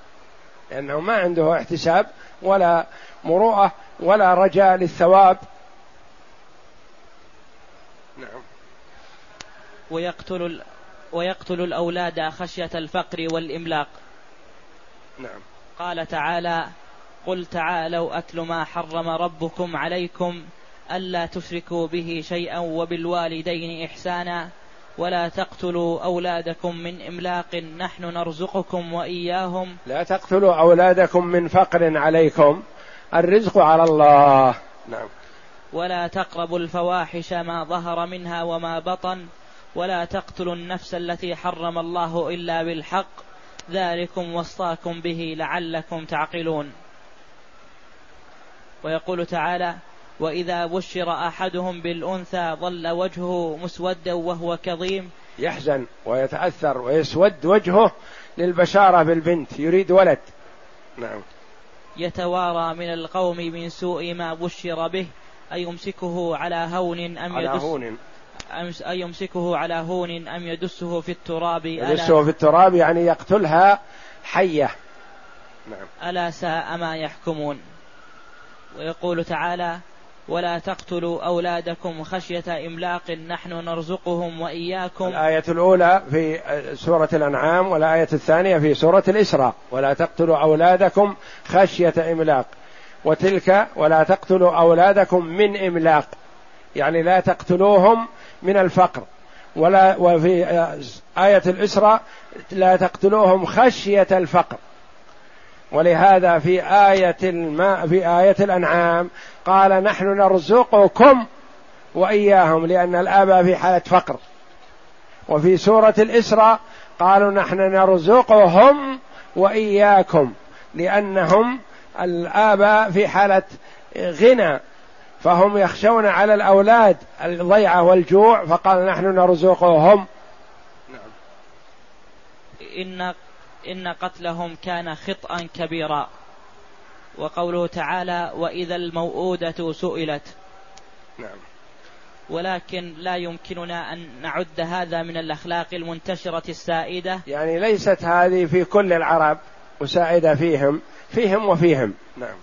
لأنه ما عنده احتساب ولا مروءة ولا رجاء للثواب. نعم. ويقتل ويقتل الأولاد خشية الفقر والإملاق. نعم. قال تعالى قل تعالوا أتل ما حرم ربكم عليكم ألا تشركوا به شيئا وبالوالدين إحسانا ولا تقتلوا أولادكم من إملاق نحن نرزقكم وإياهم. لا تقتلوا أولادكم من فقر عليكم. الرزق على الله. نعم. ولا تقربوا الفواحش ما ظهر منها وما بطن. ولا تقتلوا النفس التي حرم الله إلا بالحق. ذلكم وصاكم به لعلكم تعقلون. ويقول تعالى وإذا بشر أحدهم بالأنثى ظل وجهه مسودا وهو كظيم. يحزن ويتأثر ويسود وجهه للبشارة بالبنت يريد ولد. نعم. يتوارى من القوم من سوء ما بشر به أيمسكه على هون أم على يدس هون. أيمسكه على هون أم يدسه في التراب؟ يدسه في التراب يعني يقتلها حية. نعم. ألا ساء ما يحكمون. ويقول تعالى ولا تقتلوا أولادكم خشية إملاق نحن نرزقهم وإياكم. الآية الأولى في سورة الأنعام والآية الثانية في سورة الإسراء. ولا تقتلوا أولادكم خشية إملاق. وتلك ولا تقتلوا أولادكم من إملاق. يعني لا تقتلوهم من الفقر. ولا وفي آية الإسراء لا تقتلوهم خشية الفقر. ولهذا في آية الماء في آية الأنعام قال نحن نرزقكم وإياهم لأن الآباء في حالة فقر. وفي سورة الإسراء قالوا نحن نرزقهم وإياكم لأنهم الآباء في حالة غنى فهم يخشون على الأولاد الضيعة والجوع فقال نحن نرزقهم. نعم. إن إن قتلهم كان خطأ كبيرا. وقوله تعالى وإذا الموءودة سئلت. نعم. ولكن لا يمكننا أن نعد هذا من الأخلاق المنتشرة السائدة. يعني ليست هذه في كل العرب وسائدة فيهم فيهم وفيهم. نعم.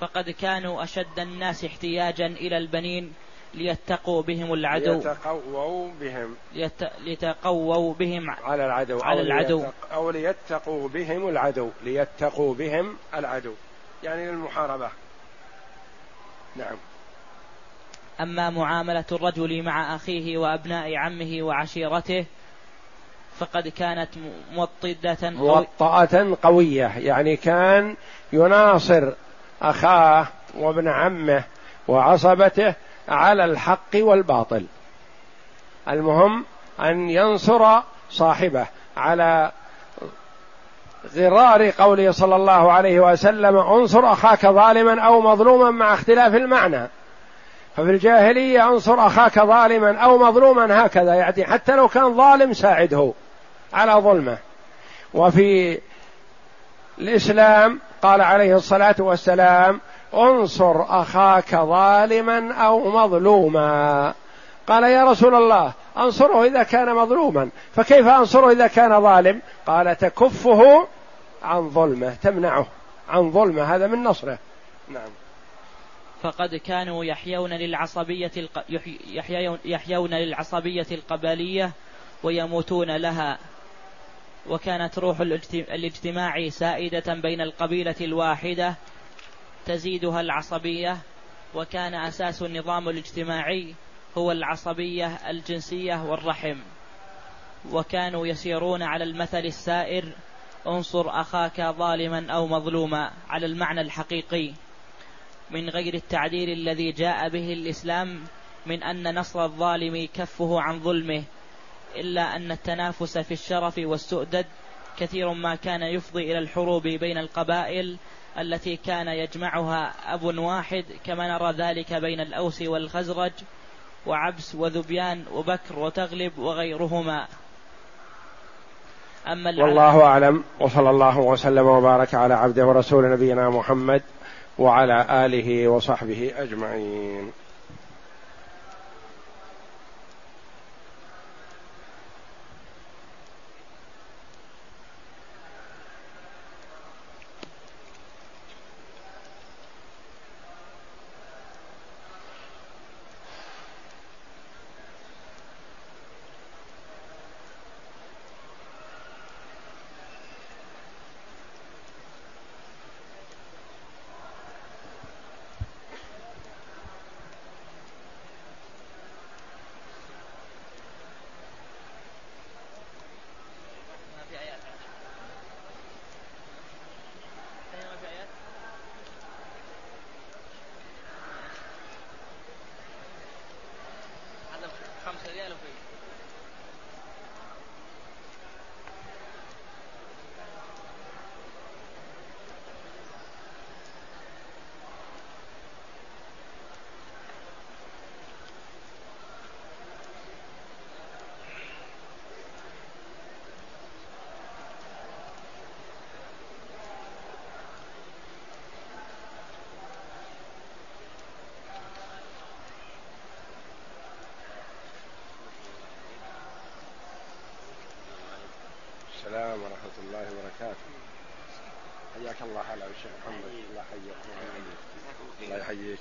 فقد كانوا أشد الناس احتياجا إلى البنين ليتقوا بهم العدو. ليتقووا بهم. ليت... ليتقووا بهم على العدو. على أو العدو. ليتق... أو ليتقوا بهم العدو. ليتقوا بهم العدو. يعني للمحاربة. نعم. أما معاملة الرجل مع أخيه وأبناء عمه وعشيرته فقد كانت موطدة موطأة قوية. يعني كان يناصر أخاه وابن عمه وعصبته على الحق والباطل. المهم أن ينصر صاحبه على غرار قوله صلى الله عليه وسلم انصر أخاك ظالما أو مظلوما مع اختلاف المعنى. ففي الجاهلية انصر أخاك ظالما أو مظلوما هكذا يعني حتى لو كان ظالم ساعده على ظلمه. وفي الإسلام قال عليه الصلاة والسلام انصر أخاك ظالما أو مظلوما. قال يا رسول الله أنصره إذا كان مظلوما. فكيف أنصره إذا كان ظالم؟ قال تكفه عن ظلمه تمنعه عن ظلمه هذا من نصره. نعم. فقد كانوا يحيون للعصبية الق... يحيون... يحيون للعصبية القبلية ويموتون لها. وكانت روح الاجتماع سائدة بين القبيلة الواحدة تزيدها العصبية وكان أساس النظام الاجتماعي هو العصبية الجنسية والرحم. وكانوا يسيرون على المثل السائر انصر أخاك ظالما أو مظلوما على المعنى الحقيقي. من غير التعديل الذي جاء به الإسلام من أن نصر الظالم كفه عن ظلمه إلا أن التنافس في الشرف والسؤدد كثير ما كان يفضي إلى الحروب بين القبائل التي كان يجمعها أب واحد كما نرى ذلك بين الأوس والخزرج وعبس وذبيان وبكر وتغلب وغيرهما. أما والله أعلم وصلى الله وسلم وبارك على عبده ورسول نبينا محمد وعلى آله وصحبه أجمعين.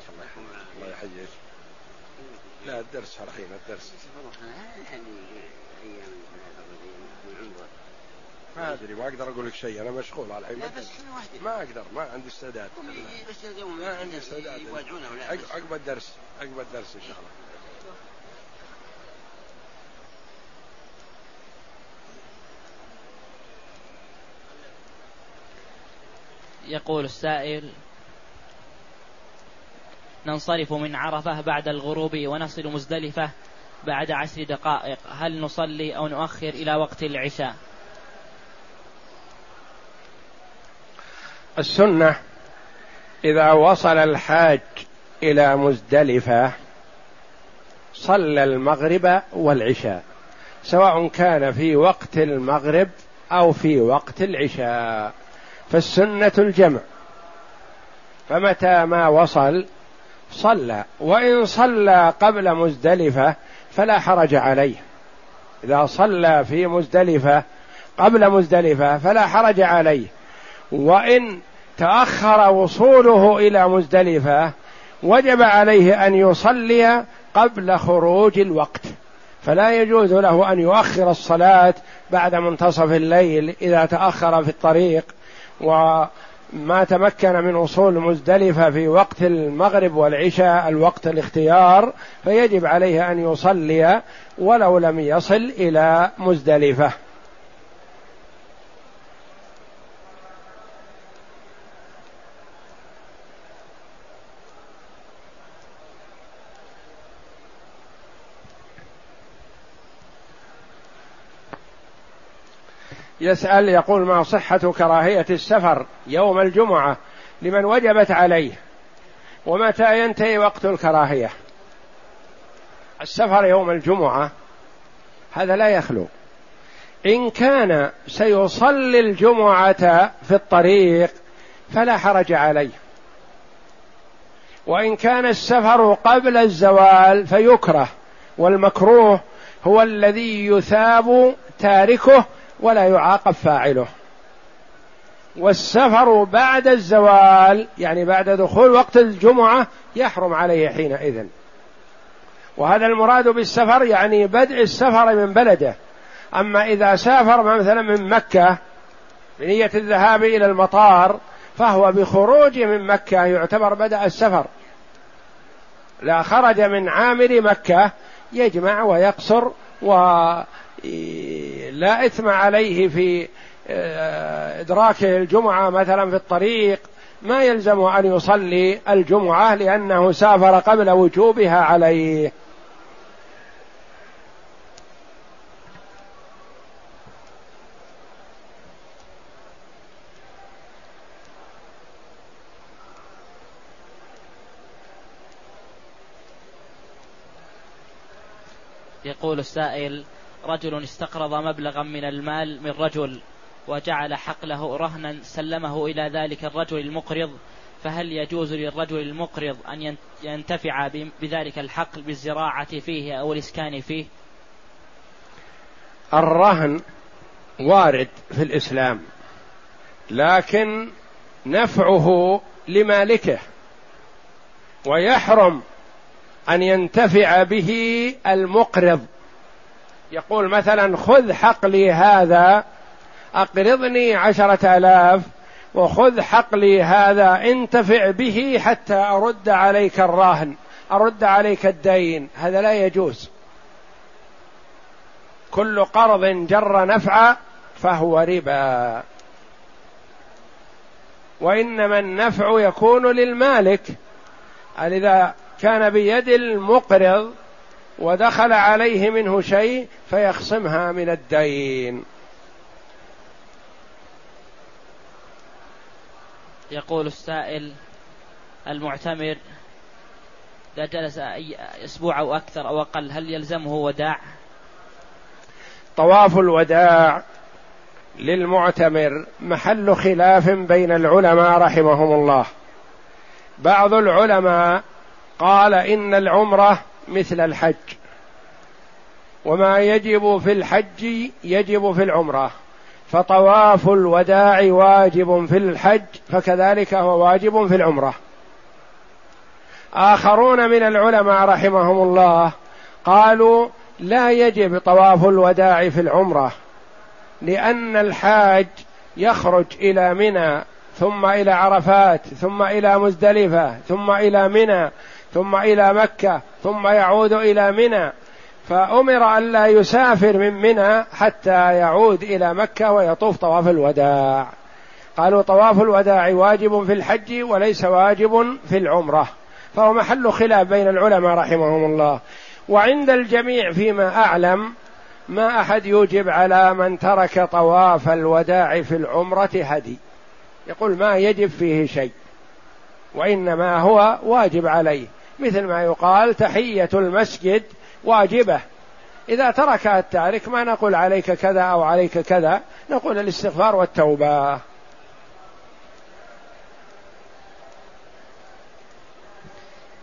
الله يحييك لا الدرس شرحينا الدرس. ما أدري ما أقدر أقول لك شيء أنا مشغول على الحين. ما أقدر ما عندي استعداد. ما عندي استعداد. عقب الدرس عقب الدرس إن شاء الله. يقول السائل ننصرف من عرفة بعد الغروب ونصل مزدلفة بعد عشر دقائق. هل نصلي أو نؤخر إلى وقت العشاء؟ السنة إذا وصل الحاج إلى مزدلفة صلى المغرب والعشاء سواء كان في وقت المغرب أو في وقت العشاء. فالسنة الجمع. فمتى ما وصل صلى وإن صلى قبل مزدلفة فلا حرج عليه. إذا صلى في مزدلفة قبل مزدلفة فلا حرج عليه. وإن تأخر وصوله إلى مزدلفة وجب عليه أن يصلي قبل خروج الوقت. فلا يجوز له أن يؤخر الصلاة بعد منتصف الليل إذا تأخر في الطريق. وما تمكن من وصول مزدلفة في وقت المغرب والعشاء الوقت الاختيار فيجب عليه أن يصلي ولو لم يصل إلى مزدلفة. يسأل يقول ما صحة كراهية السفر يوم الجمعة لمن وجبت عليه؟ ومتى ينتهي وقت الكراهية؟ السفر يوم الجمعة هذا لا يخلو. إن كان سيصلي الجمعة في الطريق فلا حرج عليه. وإن كان السفر قبل الزوال فيكره والمكروه هو الذي يثاب تاركه ولا يعاقب فاعله. والسفر بعد الزوال يعني بعد دخول وقت الجمعة يحرم عليه حينئذ. وهذا المراد بالسفر يعني بدء السفر من بلده. أما إذا سافر مثلا من مكة بنية الذهاب إلى المطار فهو بخروج من مكة يعتبر بدأ السفر. لا خرج من عامر مكة يجمع ويقصر و لا إثم عليه في آه، إدراكه الجمعة مثلا في الطريق. ما يلزم أن يصلي الجمعة لأنه سافر قبل وجوبها عليه. يقول السائل رجل استقرض مبلغا من المال من رجل وجعل حقله رهنا سلمه إلى ذلك الرجل المقرض فهل يجوز للرجل المقرض أن ينتفع بذلك الحقل بالزراعة فيه أو الإسكان فيه؟ الرهن وارد في الإسلام لكن نفعه لمالكه ويحرم أن ينتفع به المقرض. يقول مثلا خذ حقلي هذا أقرضني عشرة آلاف وخذ حقلي هذا انتفع به حتى أرد عليك الراهن أرد عليك الدين. هذا لا يجوز. كل قرض جر نفعا فهو ربا. وإنما النفع يكون للمالك. إذا كان بيد المقرض ودخل عليه منه شيء فيخصمها من الدين يقول السائل المعتمر إذا جلس أسبوع أو أكثر أو أقل هل يلزمه وداع؟ طواف الوداع للمعتمر محل خلاف بين العلماء رحمهم الله بعض العلماء قال إن العمرة مثل الحج. وما يجب في الحج يجب في العمرة. فطواف الوداع واجب في الحج فكذلك هو واجب في العمرة. آخرون من العلماء رحمهم الله قالوا لا يجب طواف الوداع في العمرة لأن الحاج يخرج إلى منى ثم إلى عرفات ثم إلى مزدلفة ثم إلى منى ثم إلى مكة ثم يعود إلى منى. فأمر أن لا يسافر من منى حتى يعود إلى مكة ويطوف طواف الوداع. قالوا طواف الوداع واجب في الحج وليس واجب في العمرة. فهو محل خلاف بين العلماء رحمهم الله. وعند الجميع فيما أعلم ما أحد يوجب على من ترك طواف الوداع في العمرة هدي. يقول ما يجب فيه شيء وإنما هو واجب عليه. مثل ما يقال تحية المسجد واجبة إذا تركها التارك ما نقول عليك كذا أو عليك كذا نقول الاستغفار والتوبة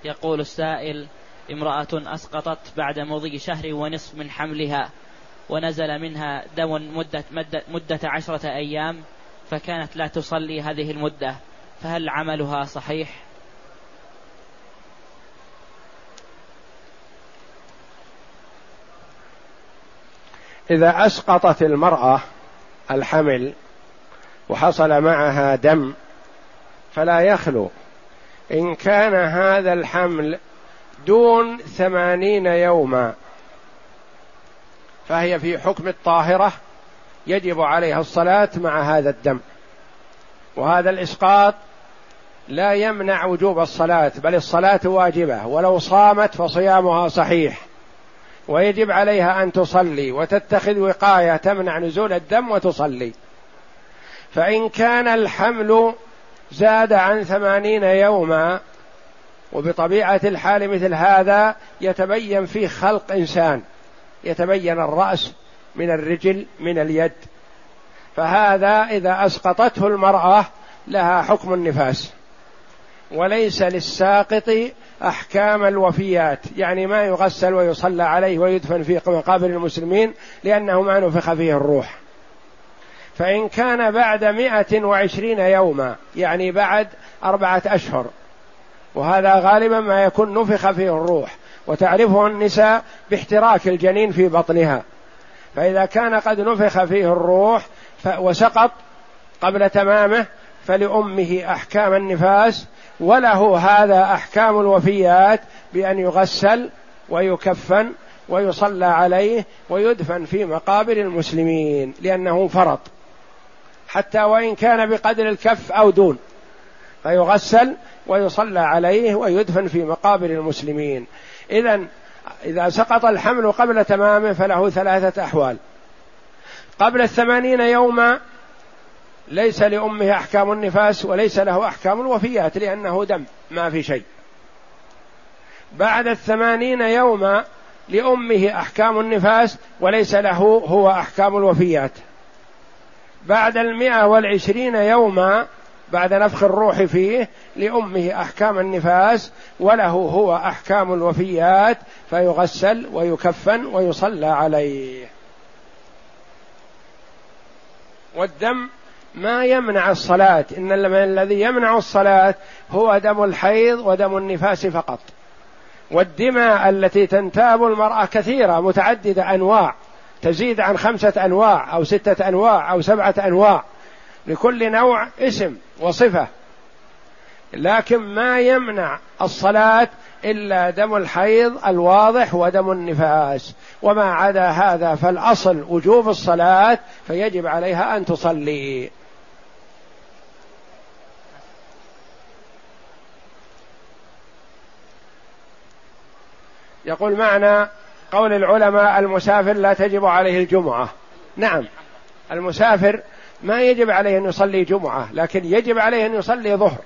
يقول السائل امرأة أسقطت بعد مضي شهر ونصف من حملها ونزل منها دم مدة, مدة, مدة عشرة أيام فكانت لا تصلي هذه المدة فهل عملها صحيح؟ إذا أسقطت المرأة الحمل وحصل معها دم فلا يخلو. إن كان هذا الحمل دون ثمانين يوما فهي في حكم الطاهرة يجب عليها الصلاة مع هذا الدم. وهذا الإسقاط لا يمنع وجوب الصلاة بل الصلاة واجبة ولو صامت فصيامها صحيح. ويجب عليها أن تصلي وتتخذ وقاية تمنع نزول الدم وتصلي. فإن كان الحمل زاد عن ثمانين يوما وبطبيعة الحال مثل هذا يتبين فيه خلق إنسان يتبين الرأس من الرجل من اليد. فهذا إذا أسقطته المرأة لها حكم النفاس. وليس للساقط أحكام الوفيات يعني ما يغسل ويصلى عليه ويدفن في مقابر المسلمين لأنه ما نفخ فيه الروح. فإن كان بعد مئة وعشرين يوما يعني بعد أربعة أشهر وهذا غالبا ما يكون نفخ فيه الروح. وتعرفه النساء باحتراك الجنين في بطنها. فإذا كان قد نفخ فيه الروح وسقط قبل تمامه فلأمه أحكام النفاس وله هذا أحكام الوفيات بأن يغسل ويكفن ويصلى عليه ويدفن في مقابر المسلمين لأنه فرط. حتى وإن كان بقدر الكف أو دون. فيغسل ويصلى عليه ويدفن في مقابر المسلمين. إذا إذا سقط الحمل قبل تمامه فله ثلاثة أحوال. قبل الثمانين يوما ليس لأمه أحكام النفاس وليس له أحكام الوفيات لأنه دم ما في شيء. بعد الثمانين يوما لأمه أحكام النفاس وليس له هو أحكام الوفيات. بعد المئة والعشرين يوما بعد نفخ الروح فيه لأمه أحكام النفاس وله هو أحكام الوفيات فيغسل ويكفن ويصلى عليه. والدم ما يمنع الصلاة. إن الذي يمنع الصلاة هو دم الحيض ودم النفاس فقط. والدماء التي تنتاب المرأة كثيرة متعددة أنواع. تزيد عن خمسة أنواع أو ستة أنواع أو سبعة أنواع. لكل نوع اسم وصفة. لكن ما يمنع الصلاة إلا دم الحيض الواضح ودم النفاس. وما عدا هذا فالأصل وجوب الصلاة فيجب عليها أن تصلي. يقول معنى قول العلماء المسافر لا تجب عليه الجمعة. نعم المسافر ما يجب عليه أن يصلي جمعة لكن يجب عليه أن يصلي ظهر.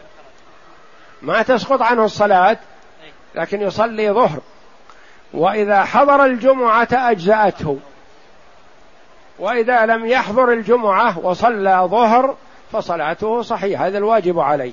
ما تسقط عنه الصلاة لكن يصلي ظهر. وإذا حضر الجمعة أجزأته. وإذا لم يحضر الجمعة وصلى ظهر فصلاته صحيحة هذا الواجب عليه.